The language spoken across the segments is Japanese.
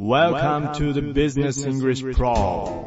Welcome to the Business English Pro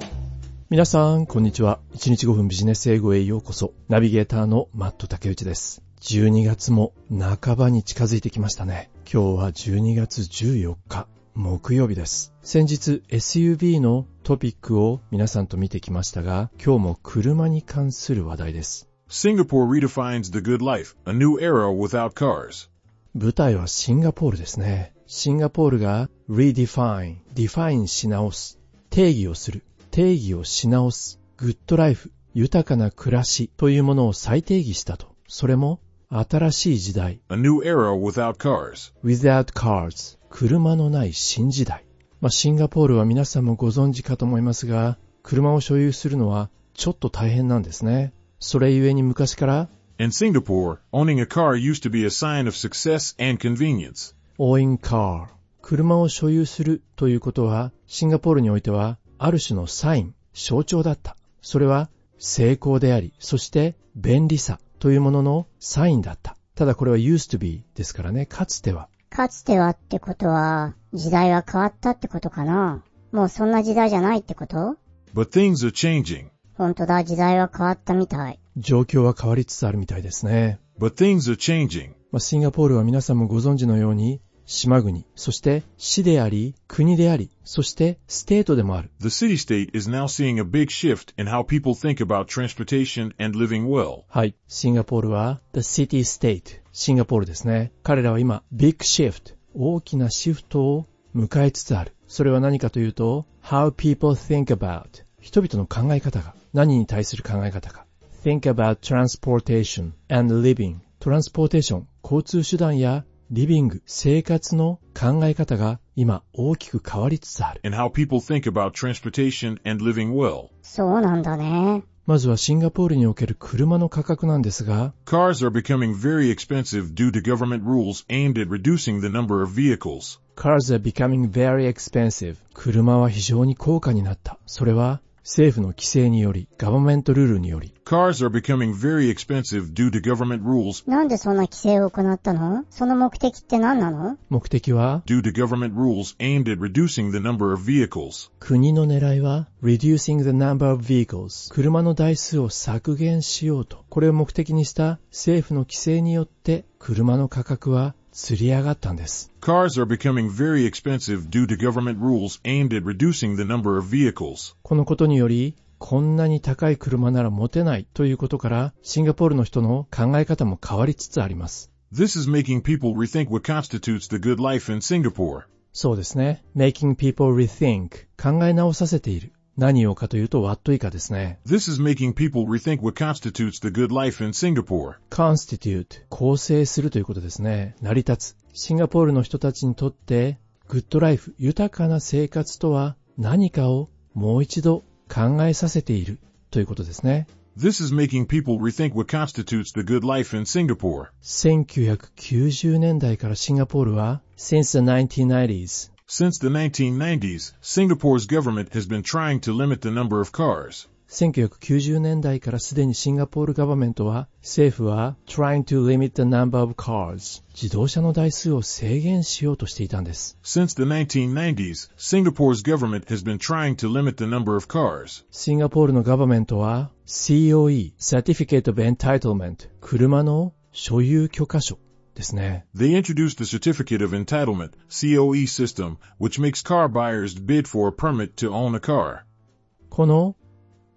皆さん、こんにちは。1日5分ビジネス英語へようこそ。ナビゲーターのマット竹内です。12月も半ばに近づいてきましたね。今日は12月14日、木曜日です。先日 SUV のトピックを皆さんと見てきましたが、今日も車に関する話題です。Singapore redefines the good life, a new era without cars. 舞台はシンガポールですね。シンガポールが redefine、define し直す、定義をする、定義をし直す、グッドライフ、豊かな暮らしというものを再定義したと。それも新しい時代、A new era without cars. without cars、車のない新時代。まあ、シンガポールは皆さんもご存知かと思いますが、車を所有するのはちょっと大変なんですね。それゆえに昔から In Singapore, owning a car used to be a sign of success and convenience. Owing car 車を所有するということはシンガポールにおいてはある種のサイン、象徴だった。それは成功であり、そして便利さというもののサインだった。ただこれは used to be ですからね、かつては。かつてはってことは、時代は変わったってことかなもうそんな時代じゃないってこと？But things are changing. ほんとだ、時代は変わったみたい。状況は変わりつつあるみたいですね。But things are changing. まあ、シンガポールは皆さんもご存知のように島国、そして市であり、国であり、そしてステートでもある。The city state is now seeing a big shift in how people think about transportation and living well. はい。シンガポールは The City State。シンガポールですね。彼らは今、Big Shift。大きなシフトを迎えつつある。それは何かというと、How people think about 人々の考え方が何に対する考え方か。Think about transportation and living トランスポーテーション、交通手段やリビング、生活の考え方が今大きく変わりつつある。And how people think about transportation and living well. そうなんだね。まずはシンガポールにおける車の価格なんですが、Cars are becoming very expensive due to government rules aimed at reducing the number of vehicles. Cars are becoming very expensive. 車は非常に高価になった。それは政府の規制により、ガバメントルールにより、Cars are becoming very expensive due to government rules なんでそんな規制を行ったのその目的って何なの目的は due to government rules aimed at reducing the number of vehicles. 国の狙いは reducing the number of vehicles 車の台数を削減しようと。これを目的にした政府の規制によって車の価格は釣り上がったんです。Cars are becoming very expensive due to government rules aimed at reducing the number of vehicles. このことにより、こんなに高い車なら持てないということから、シンガポールの人の考え方も変わりつつあります。This is making people rethink what constitutes the good life in Singapore. そうですね。making people rethink 考え直させている。何をかというと what 以下ですね。This is making people rethink what constitutes the good life in Singapore. constitute 構成するということですね。成り立つ。シンガポールの人たちにとってグッドライフ、豊かな生活とは何かをもう一度考えさせているということですね。This is making people rethink what constitutes the good life in Singapore. 1990年代からシンガポールは since the 1990s Since the 1990s, Singapore's government has been trying to limit the number of cars. 1990年代からすでにシンガポールガバメントは政府は trying to limit the number of cars 自動車の台数を制限しようとしていたんです。 Since the 1990s, Singapore's government has been trying to limit the number of cars. シンガポールのガバメントは COE Certificate of Entitlement 車の所有許可証 ですね。They introduced the Certificate of Entitlement, COE system, which makes car buyers bid for a permit to own a car. この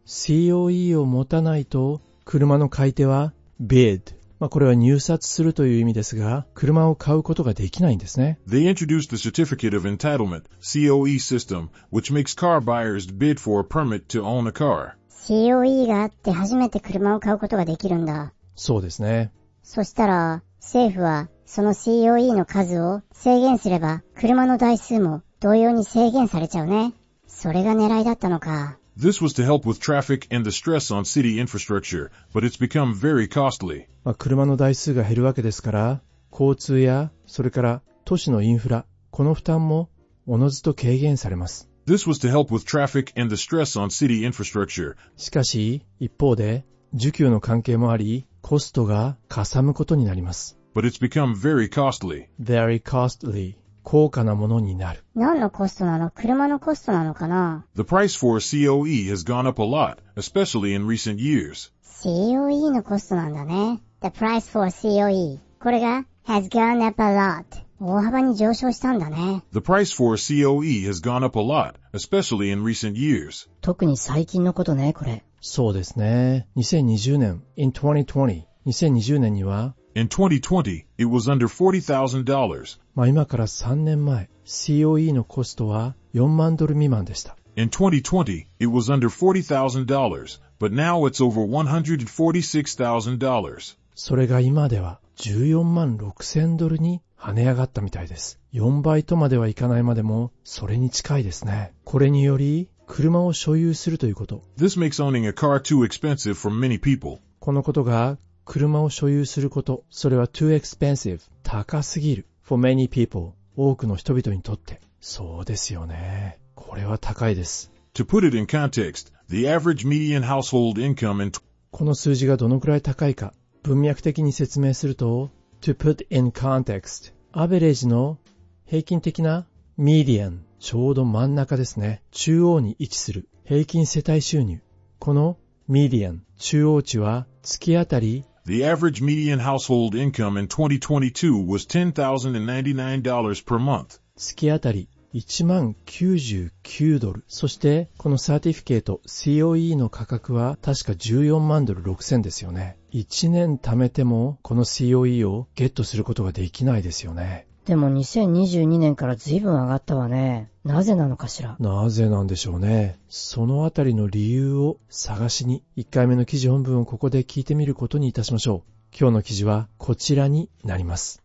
COE を持たないと車の買い手は bid まあこれは入札するという意味ですが車を買うことができないんですね。They introduced the Certificate of Entitlement, COE system, which makes car buyers bid for a permit to own a car. COE があって初めて車を買うことができるんだ。そうですね。そしたら、政府はその COE の数を制限すれば、車の台数も同様に制限されちゃうね。それが狙いだったのか。This was to help with traffic and the stress on city infrastructure, but it's become very costly. まあ、車の台数が減るわけですから交通やそれから都市のインフラこの負担もおのずと軽減されます。This was to help with traffic and the stress on city infrastructure. しかし一方で需給の関係もありコストがかさむことになります。but it's become very costly. very costly 高価なものになる。何のコストなの車のコストなのかな The price for a COE has gone up a lot, especially in recent years. COE のコストなんだね。The price for COE。これが has gone up a lot。大幅に上昇したんだね。The price for a COE has gone up a lot, especially in recent years. 特に最近のことね、これ。そうですね。2020年、in 2020、2020年には、In 2020, it was under $40,000. まあ今から3年前、COE のコストは4万ドル未満でした。In 2020, it was under $40,000, but now it's over $146,000. それが今では14万6千ドルに跳ね上がったみたいです。4倍とまではいかないまでも、それに近いですね。これにより、車を所有するということ。This makes owning a car too expensive for many people. このことが、車を所有すること、それは too expensive、高すぎる for many people、多くの人々にとって。そうですよね。これは高いです。To put it in context, the average median household income in この数字がどのくらい高いか、文脈的に説明すると、to put in context、アベレージの平均的な median、ちょうど真ん中ですね。中央に位置する平均世帯収入。この median、中央値は月当たり The average median household income in 2022 was $10,099 per month. 月当たり1万99ドル。そして、このサーティフィケート COE の価格は確か14万ドル6000ですよね。1年貯めてもこの COE をゲットすることができないですよね。でも2022年から随分上がったわね。なぜなのかしら。なぜなんでしょうね。そのあたりの理由を探しに、1回目の記事本文をここで聞いてみることにいたしましょう。今日の記事はこちらになります。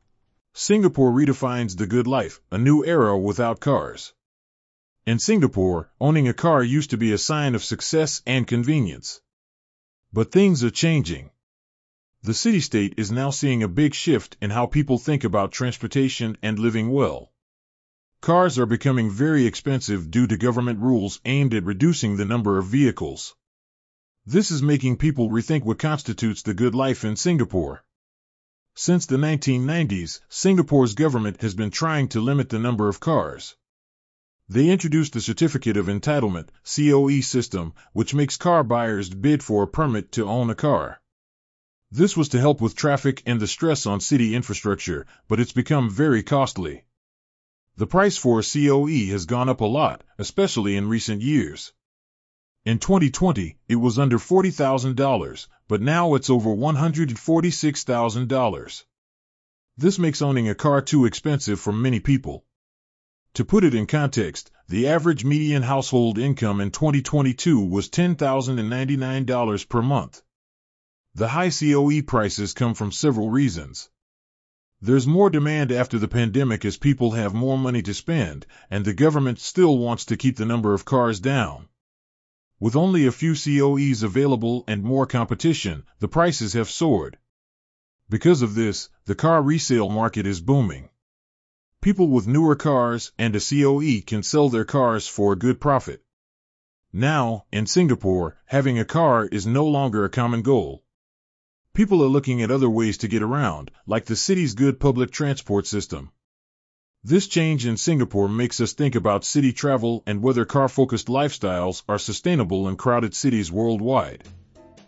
Singapore redefines the good life, a new era without cars. In Singapore, owning a car used to be a sign of success and convenience. But things are changing. The city-state is now seeing a big shift in how people think about transportation and living well. Cars are becoming very expensive due to government rules aimed at reducing the number of vehicles. This is making people rethink what constitutes the good life in Singapore. Since the 1990s, Singapore's government has been trying to limit the number of cars. They introduced the Certificate of Entitlement COE system, which makes car buyers bid for a permit to own a car. This was to help with traffic and the stress on city infrastructure, but it's become very costly. The price for a COE has gone up a lot, especially in recent years. In 2020, it was under $40,000, but now it's over $146,000. This makes owning a car too expensive for many people. To put it in context, the average median household income in 2022 was $10,099 per month. The high COE prices come from several reasons. There's more demand after the pandemic as people have more money to spend, and the government still wants to keep the number of cars down. With only a few COEs available and more competition, the prices have soared. Because of this, the car resale market is booming. People with newer cars and a COE can sell their cars for a good profit. Now, in Singapore, having a car is no longer a common goal. People are looking at other ways to get around, like the city's good public transport system. This change in Singapore makes us think about city travel and whether car-focused lifestyles are sustainable in crowded cities worldwide.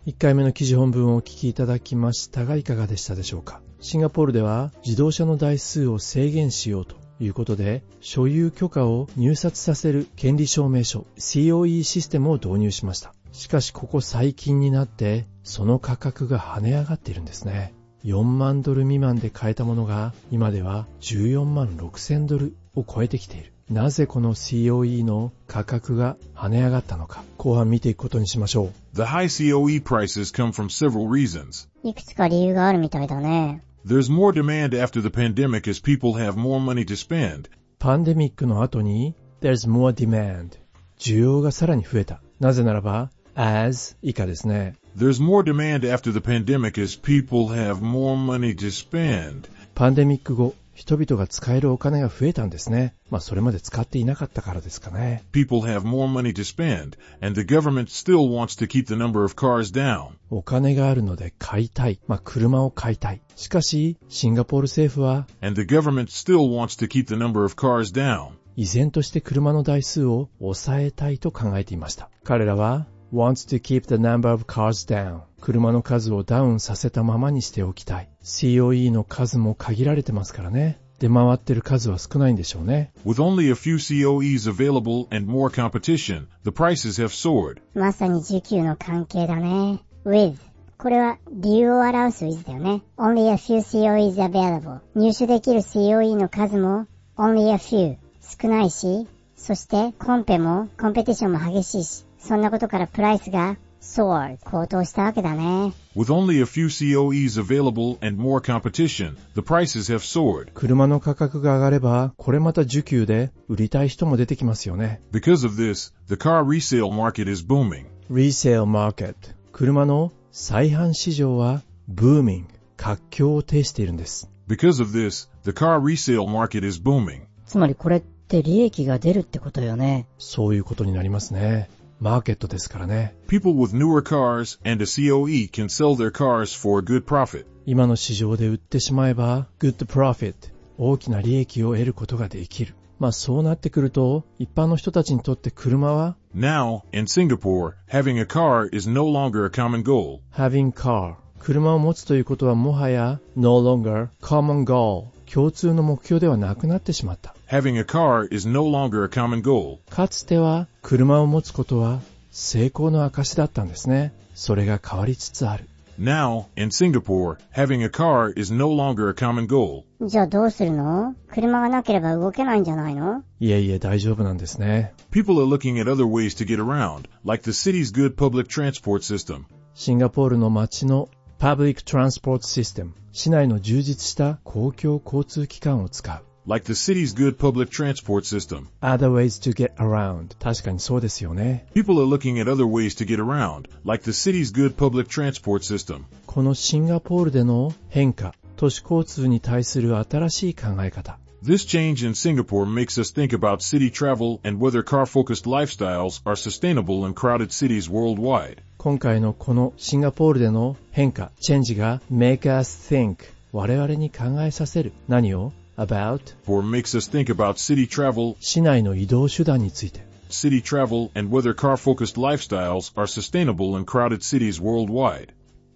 1回目の記事本文をお聞きいただきましたがいかがでしたでしょうかシンガポールでは自動車の台数を制限しようということで所有許可を入札させる権利証明書 COE システムを導入しました しかしここ最近になってその価格が跳ね上がっているんですね4万ドル未満で買えたものが今では14万6千ドルを超えてきているなぜこの COE の価格が跳ね上がったのか後半見ていくことにしましょう The high COE prices come from several reasons. いくつか理由があるみたいだね。There's more demand after the pandemic as people have more money to spend. パンデミックの後に There's more demand 需要がさらに増えた。なぜならば as 以下ですね。There's more demand after the pandemic as people have more money to spend. パンデミック後人々が使えるお金が増えたんですね。まあそれまで使っていなかったからですかね。People have more money to spend, and the government still wants to keep the number of cars down. お金があるので買いたい。まあ車を買いたい。しかし、シンガポール政府は、And the government still wants to keep the number of cars down. 依然として車の台数を抑えたいと考えていました。彼らは、wants to keep the number of cars down. 車の数をダウンさせたままにしておきたい。COE の数も限られてますからね。出回ってる数は少ないんでしょうね。With only a few COEs available and more competition, the prices have soared. まさに需給の関係だね。with これは理由を表す with だよね。only a few COEs available 入手できる COE の数も only a few 少ないし、そしてコンペもコンペティションも激しいし、そんなことからプライスが soared 高騰したわけだね。With only a few COEs available and more competition, the prices have soared. 車の価格が上がれば、これまた需給で売りたい人も出てきますよね。Because of this, the car resale market is booming. resale market 車の再販市場は booming 活況を呈しているんです。Because of this, the car resale market is booming. つまりこれって利益が出るってことよね。そういうことになりますね。マーケットですからね。People with newer cars and a COE can sell their cars for a good profit. 今の市場で売ってしまえば good profit 大きな利益を得ることができる。まあそうなってくると一般の人たちにとって車は Now, in Singapore, having a car is no longer a common goal. having car 車を持つということはもはや no longer common goal 共通の目標ではなくなってしまった。Having a car is no longer a common goal. かつては車を持つことは成功の証だったんですね。それが変わりつつある。Now, in Singapore, having a car is no longer a common goal. じゃあどうするの車がなければ動けないんじゃないのいえいえ大丈夫なんですね。People are looking at other ways to get around, like the city's good public transport system. シンガポールの街の Public Transport System 市内の充実した公共交通機関を使う。Like the city's good public transport system. Other ways to get around 確かにそうですよね。 People are looking at other ways to get around, like the city's good public transport system. このシンガポールでの変化、都市交通に対する新しい考え方。 This change in Singapore makes us think about city travel and whether car-focused lifestyles are sustainable in crowded cities worldwide. 今回のこのシンガポールでの変化、チェンジが make us think 我々に考えさせる。何を ?about or makes us think about city travel, 市内の移動手段について。city travel, and whether car-focused lifestyles are sustainable in crowded cities worldwide.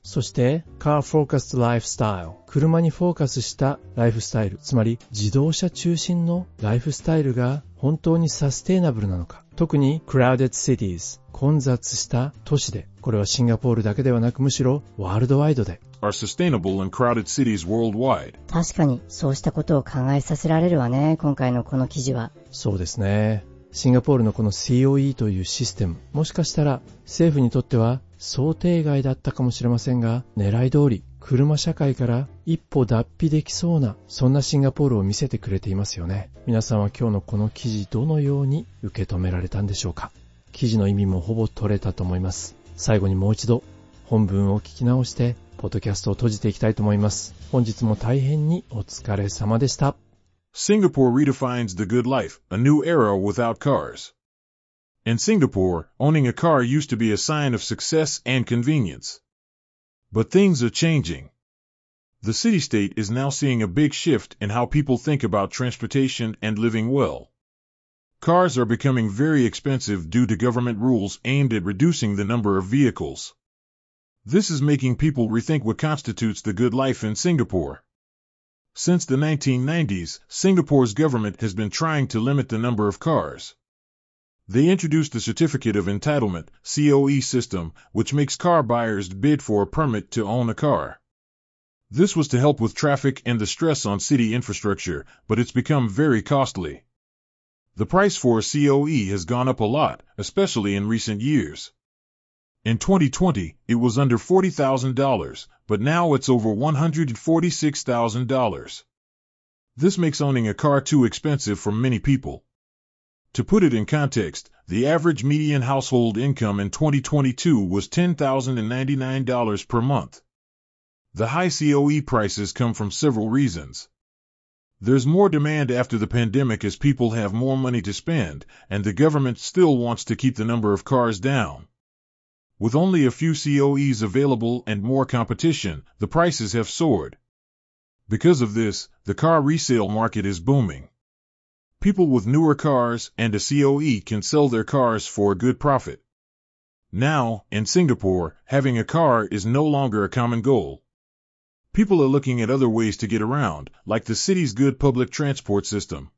そして、Car Focused Lifestyle。車にフォーカスしたライフスタイル。つまり、自動車中心のライフスタイルが本当にサステイナブルなのか。特に、Crowded Cities。混雑した都市で。これはシンガポールだけではなく、むしろワールドワイドで。are sustainable in crowded cities worldwide. 確かに、そうしたことを考えさせられるわね、今回のこの記事は。そうですね。シンガポールのこの COE というシステム、もしかしたら政府にとっては想定外だったかもしれませんが、狙い通り車社会から一歩脱皮できそうな、そんなシンガポールを見せてくれていますよね。皆さんは今日のこの記事どのように受け止められたんでしょうか？記事の意味もほぼ取れたと思います。最後にもう一度本文を聞き直して、ポッドキャストを閉じていきたいと思います。本日も大変にお疲れ様でした。Singapore redefines the good life, a new era without cars. In Singapore, owning a car used to be a sign of success and convenience. But things are changing. The city state is now seeing a big shift in how people think about transportation and living well. Cars are becoming very expensive due to government rules aimed at reducing the number of vehicles. This is making people rethink what constitutes the good life in Singapore. Since the 1990s, Singapore's government has been trying to limit the number of cars. They introduced the Certificate of Entitlement COE system, which makes car buyers bid for a permit to own a car. This was to help with traffic and the stress on city infrastructure, but it's become very costly. The price for a COE has gone up a lot, especially in recent years. In 2020, it was under $40,000, but now it's over $146,000. This makes owning a car too expensive for many people. To put it in context, the average median household income in 2022 was $10,099 per month. The high COE prices come from several reasons. There's more demand after the pandemic as people have more money to spend, and the government still wants to keep the number of cars down. With only a few COEs available and more competition, the prices have soared. Because of this, the car resale market is booming. People with newer cars and a COE can sell their cars for a good profit. Now, in Singapore, having a car is no longer a common goal. People are looking at other ways to get around, like the city's good public transport system.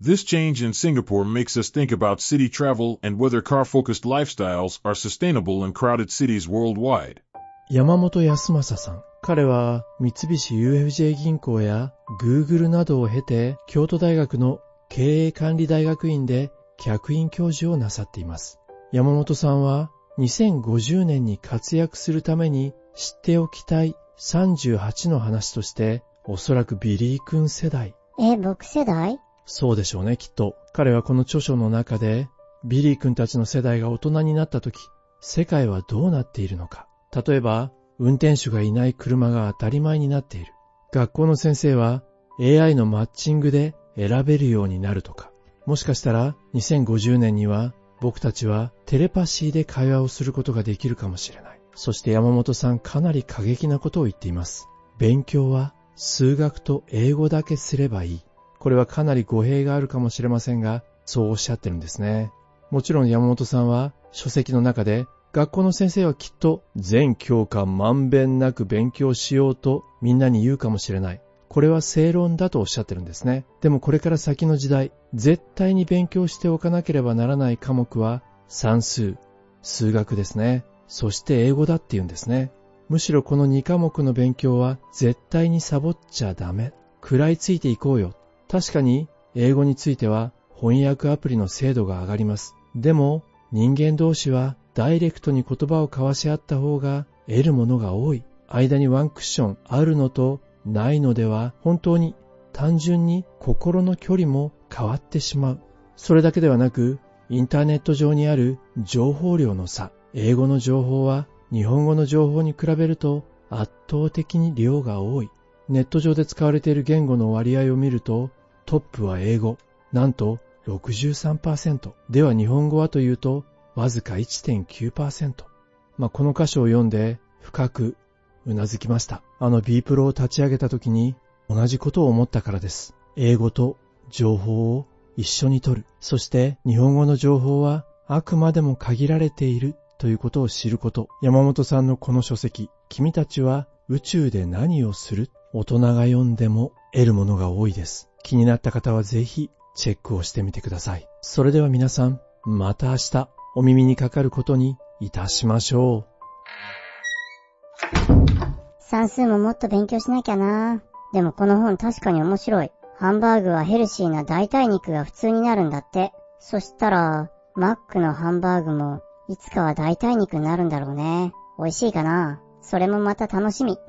This change in Singapore makes us think about city travel and whether car-focused lifestyles are sustainable in crowded cities worldwide. 山本康正さん。彼は三菱 UFJ 銀行や Google などを経て京都大学の 経営管理大学院で客員教授をなさっています。山本さんは2050年に活躍するために知っておきたい38の話としておそらくビリー君世代。え、僕世代？そうでしょうね、きっと。彼はこの著書の中でビリー君たちの世代が大人になった時、世界はどうなっているのか。例えば、運転手がいない車が当たり前になっている。学校の先生は AI のマッチングで選べるようになるとか。もしかしたら2050年には僕たちはテレパシーで会話をすることができるかもしれない。そして山本さんかなり過激なことを言っています。勉強は数学と英語だけすればいい。これはかなり語弊があるかもしれませんが、そうおっしゃってるんですね。もちろん山本さんは書籍の中で学校の先生はきっと全教科まんべんなく勉強しようとみんなに言うかもしれない。これは正論だとおっしゃってるんですね。でもこれから先の時代、絶対に勉強しておかなければならない科目は算数、数学ですね。そして英語だって言うんですね。むしろこの2科目の勉強は絶対にサボっちゃダメ。食らいついていこうよ。確かに英語については翻訳アプリの精度が上がります。でも人間同士はダイレクトに言葉を交わし合った方が得るものが多い。間にワンクッションあるのとないのでは本当に単純に心の距離も変わってしまう。それだけではなくインターネット上にある情報量の差。英語の情報は日本語の情報に比べると圧倒的に量が多い。ネット上で使われている言語の割合を見るとトップは英語。なんと63%。では日本語はというとわずか1.9%。まあ、この箇所を読んで深くうなずきました。あの B プロを立ち上げた時に同じことを思ったからです。英語と情報を一緒に取る。そして日本語の情報はあくまでも限られているということを知ること。山本さんのこの書籍、君たちは宇宙で何をする？大人が読んでも得るものが多いです。気になった方はぜひチェックをしてみてください。それでは皆さん、また明日お耳にかかることにいたしましょう。算数ももっと勉強しなきゃな。でもこの本確かに面白い。ハンバーグはヘルシーな代替肉が普通になるんだって。そしたら、マックのハンバーグもいつかは代替肉になるんだろうね。美味しいかなそれもまた楽しみ。